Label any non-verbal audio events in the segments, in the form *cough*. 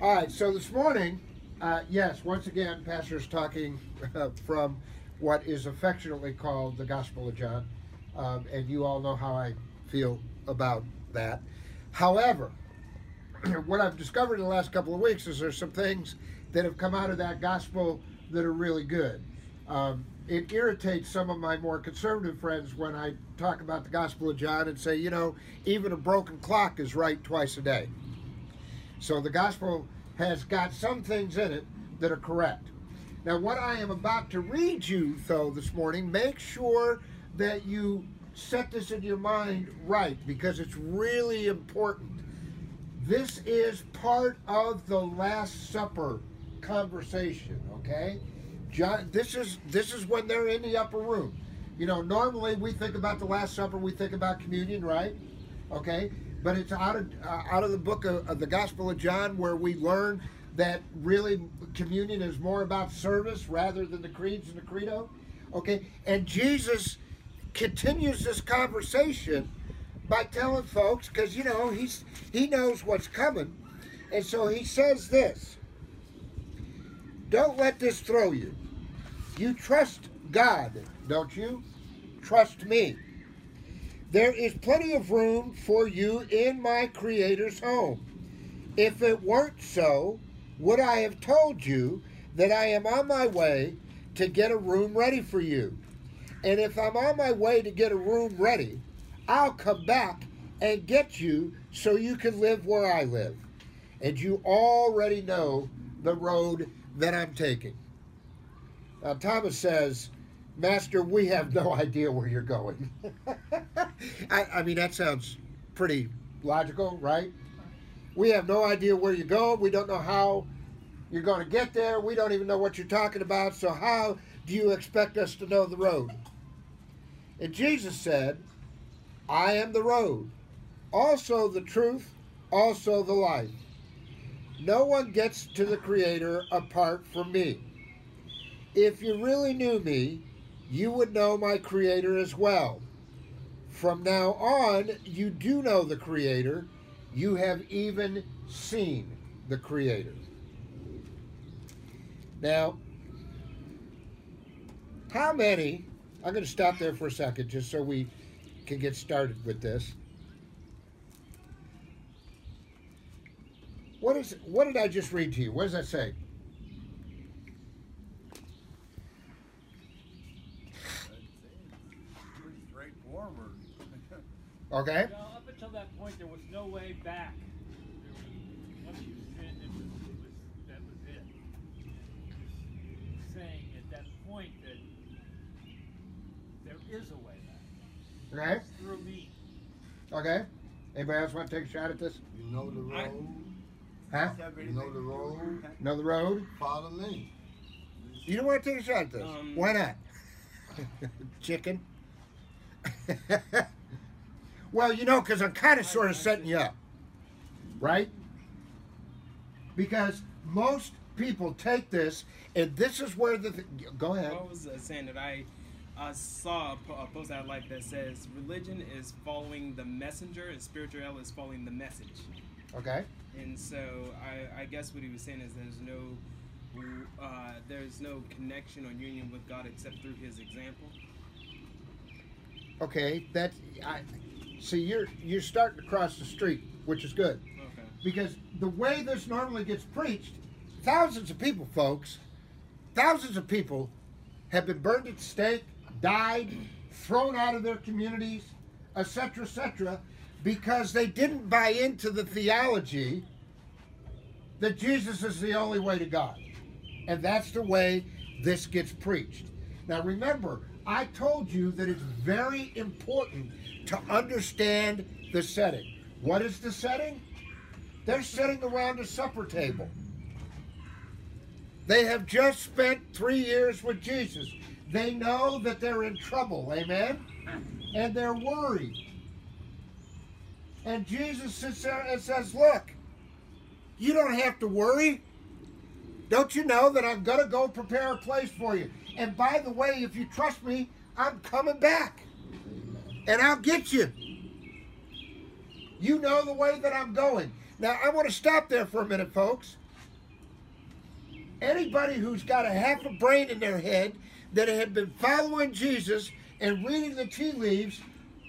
All right, so this morning, uh, yes, once again, Pastor's talking uh, from what is affectionately called the Gospel of John, um, and you all know how I feel about that. However, *clears throat* what I've discovered in the last couple of weeks is there's some things that have come out of that gospel that are really good. Um, it irritates some of my more conservative friends when I talk about the Gospel of John and say, you know, even a broken clock is right twice a day. So the Gospel has got some things in it that are correct. Now, what I am about to read you, though, this morning, make sure that you set this in your mind right because it's really important. This is part of the Last Supper conversation, okay? John, this is this is when they're in the upper room. You know, normally we think about the Last Supper, we think about communion, right? Okay, but it's out of uh, out of the book of, of the Gospel of John where we learn that really communion is more about service rather than the creeds and the credo. Okay, and Jesus continues this conversation by telling folks because you know he's he knows what's coming, and so he says this. Don't let this throw you. You trust God, don't you? Trust me. There is plenty of room for you in my Creator's home. If it weren't so, would I have told you that I am on my way to get a room ready for you? And if I'm on my way to get a room ready, I'll come back and get you so you can live where I live. And you already know the road that I'm taking. Now, Thomas says, Master, we have no idea where you're going. *laughs* I, I, mean, that sounds pretty logical, right? We have no idea where you're going. We don't know how you're going to get there. We don't even know what you're talking about. So, how do you expect us to know the road? And Jesus said, I am the road, also the truth, also the life. No one gets to the Creator apart from me. If you really knew me, you would know my Creator as well. From now on, you do know the Creator. You have even seen the Creator. Now, how many, I'm going to stop there for a second just so we can get started with this. What is what did I just read to you? What does that say? Pretty straightforward. Okay. Well, up until that point, there was no way back. Once you sinned, it was, it was, that was it. He's saying at that point that there is a way back. Okay. It's through me. Okay. Anybody else want to take a shot at this? You know the I- road. Huh? You know the road. Know the road? Follow me. You don't want to take a shot at this? Um, Why not? *laughs* Chicken. *laughs* well, you know, because I'm kind of sort of setting you up, right? Because most people take this, and this is where the. Th- go ahead. I was uh, saying that I uh, saw a, a post I like that says religion is following the messenger and spirituality is following the message. Okay. And so I, I guess what he was saying is there's no uh, there's no connection or union with God except through His example. Okay. That I see. You're you're starting to cross the street, which is good. Okay. because the way this normally gets preached, thousands of people, folks, thousands of people have been burned at stake, died, thrown out of their communities, etc., etc., because they didn't buy into the theology that Jesus is the only way to God. And that's the way this gets preached. Now remember, I told you that it's very important to understand the setting. What is the setting? They're sitting around a supper table. They have just spent three years with Jesus. They know that they're in trouble, amen? And they're worried. And Jesus sits there and says, Look, you don't have to worry. Don't you know that I'm going to go prepare a place for you? And by the way, if you trust me, I'm coming back. And I'll get you. You know the way that I'm going. Now, I want to stop there for a minute, folks. anybody who's got a half a brain in their head that had been following Jesus and reading the tea leaves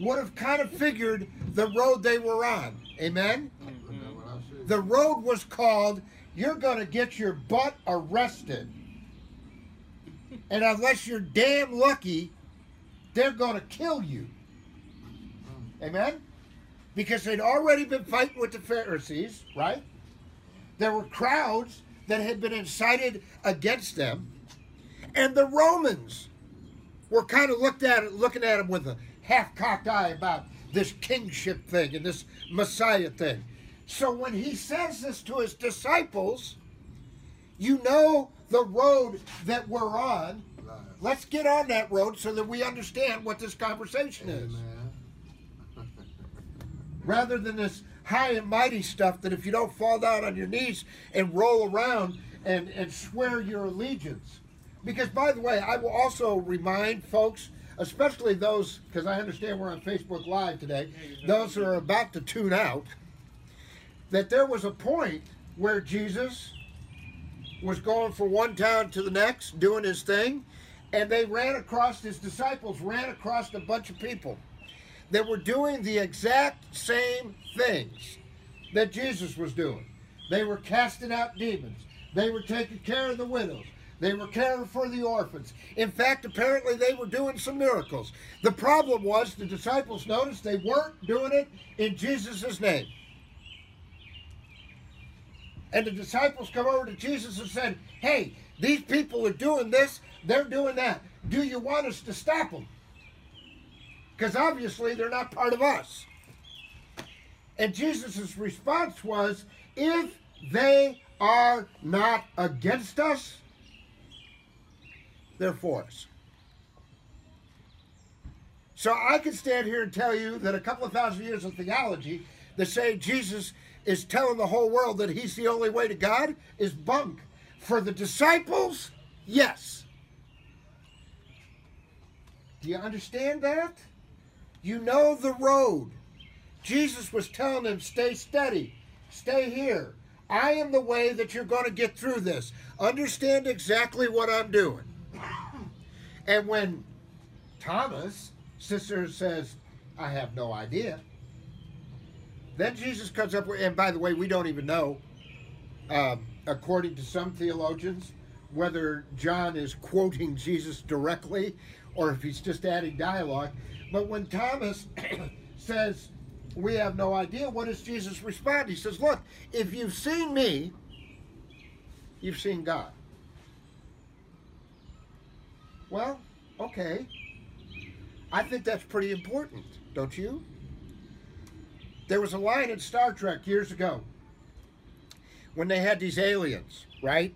would have kind of figured the road they were on. Amen? Isn't that what I said? The road was called, You're going to get your butt arrested. And unless you're damn lucky, they're going to kill you. Amen? Because they'd already been fighting with the Pharisees, right? There were crowds that had been incited against them. And the Romans were kind of looked at looking at him with a half-cocked eye about this kingship thing and this Messiah thing. So when he says this to his disciples, you know the road that we're on. Right. Let's get on that road so that we understand what this conversation is. Rather than this high and mighty stuff that if you don't fall down on your knees and roll around and, and swear your allegiance. Because, by the way, I will also remind folks, especially those, because I understand we're on Facebook Live today, those who are about to tune out, that there was a point where Jesus was going from one town to the next, doing his thing, and they ran across, his disciples ran across a bunch of people that were doing the exact same things that Jesus was doing. They were casting out demons. They were taking care of the widows. They were caring for the orphans. In fact, apparently they were doing some miracles. The problem was the disciples noticed they weren't doing it in Jesus' name. And the disciples come over to Jesus and said, Hey, these people are doing this, they're doing that. Do you want us to stop them? Because obviously they're not part of us. And Jesus' response was, If they are not against us, they're for us. So I can stand here and tell you that a couple of thousand years of theology that say Jesus is telling the whole world that he's the only way to God is bunk. For the disciples, yes. Do you understand that? You know the road. Jesus was telling them, stay steady, stay here. I am the way that you're going to get through this. Understand exactly what I'm doing. And when Thomas, sister says, I have no idea, then Jesus comes up with, and by the way, we don't even know, um, according to some theologians, whether John is quoting Jesus directly or if he's just adding dialogue. But when Thomas *coughs* says, We have no idea, what does Jesus respond? He says, Look, if you've seen me, you've seen God. Well, okay. I think that's pretty important, don't you? There was a line in Star Trek years ago when they had these aliens, right?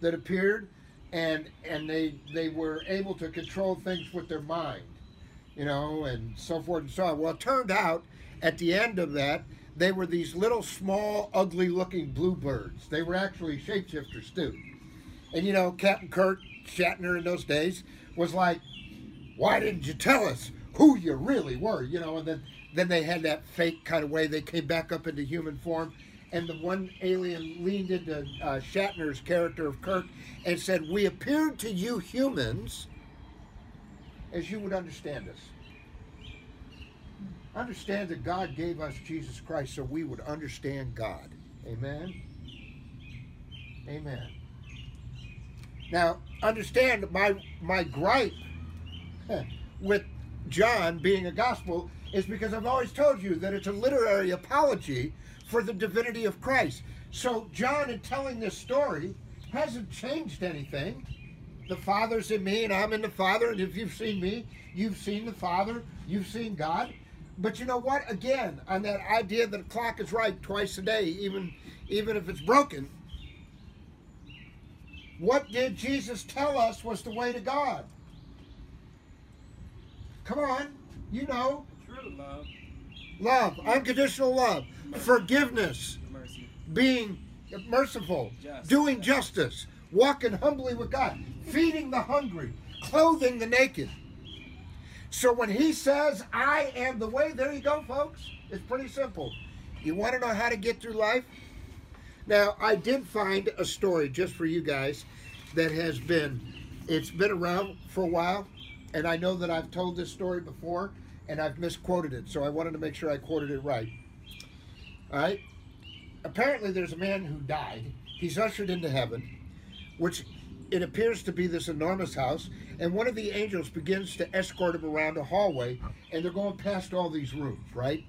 That appeared and and they they were able to control things with their mind, you know, and so forth and so on. Well, it turned out at the end of that, they were these little small, ugly looking bluebirds. They were actually shapeshifters too. And you know, Captain Kirk Shatner in those days was like, Why didn't you tell us who you really were? You know, and then then they had that fake kind of way they came back up into human form and the one alien leaned into uh, Shatner's character of Kirk and said, "We appeared to you humans as you would understand us. Understand that God gave us Jesus Christ so we would understand God. Amen. Amen. Now, understand my my gripe *laughs* with John being a gospel is because I've always told you that it's a literary apology for the divinity of Christ. So John, in telling this story, hasn't changed anything. The Father's in me, and I'm in the Father. And if you've seen me, you've seen the Father. You've seen God. But you know what? Again, on that idea that a clock is right twice a day, even even if it's broken. What did Jesus tell us was the way to God? Come on, you know, Love, love, unconditional love, forgiveness, mercy. being merciful, Just. doing justice, walking humbly with God, feeding the hungry, clothing the naked. So when he says, I am the way, there you go, folks. It's pretty simple. You want to know how to get through life? Now, I did find a story just for you guys that has been, it's been around for a while, and I know that I've told this story before and I've misquoted it, so I wanted to make sure I quoted it right. All right? Apparently, there's a man who died. He's ushered into heaven, which it appears to be this enormous house, and one of the angels begins to escort him around a hallway, and they're going past all these rooms, right?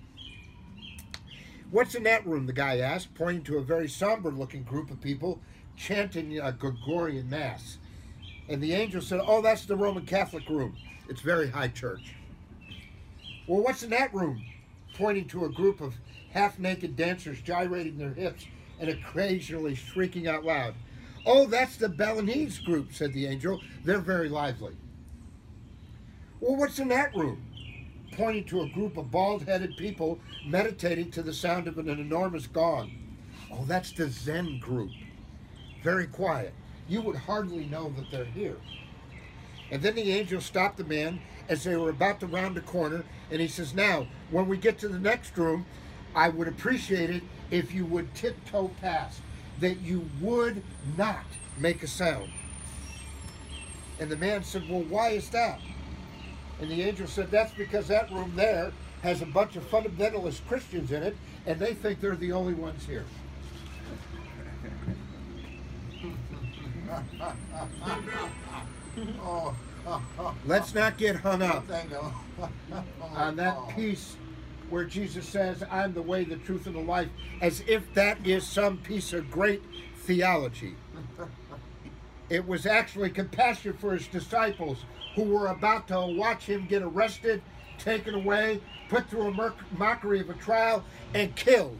What's in that room? The guy asked, pointing to a very somber looking group of people chanting a Gregorian Mass. And the angel said, Oh, that's the Roman Catholic room. It's very high church. Well, what's in that room? Pointing to a group of half naked dancers gyrating their hips and occasionally shrieking out loud. Oh, that's the Balinese group, said the angel. They're very lively. Well, what's in that room? Pointing to a group of bald headed people meditating to the sound of an enormous gong. Oh, that's the Zen group. Very quiet. You would hardly know that they're here. And then the angel stopped the man as they were about to round a corner, and he says, Now, when we get to the next room, I would appreciate it if you would tiptoe past, that you would not make a sound. And the man said, Well, why is that? And the angel said, That's because that room there has a bunch of fundamentalist Christians in it, and they think they're the only ones here. Let's not get hung up on that piece where Jesus says, I'm the way, the truth, and the life, as if that is some piece of great theology. It was actually compassion for his disciples who were about to watch him get arrested, taken away, put through a mockery of a trial, and killed.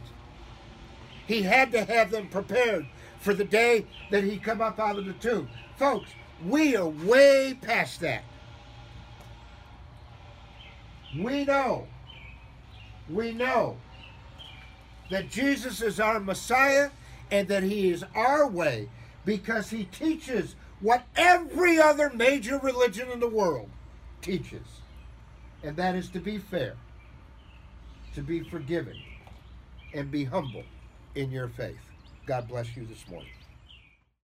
He had to have them prepared for the day that he come up out of the tomb. Folks, we are way past that. We know, we know that Jesus is our Messiah and that he is our way because he teaches what every other major religion in the world teaches. And that is to be fair, to be forgiving, and be humble in your faith. God bless you this morning.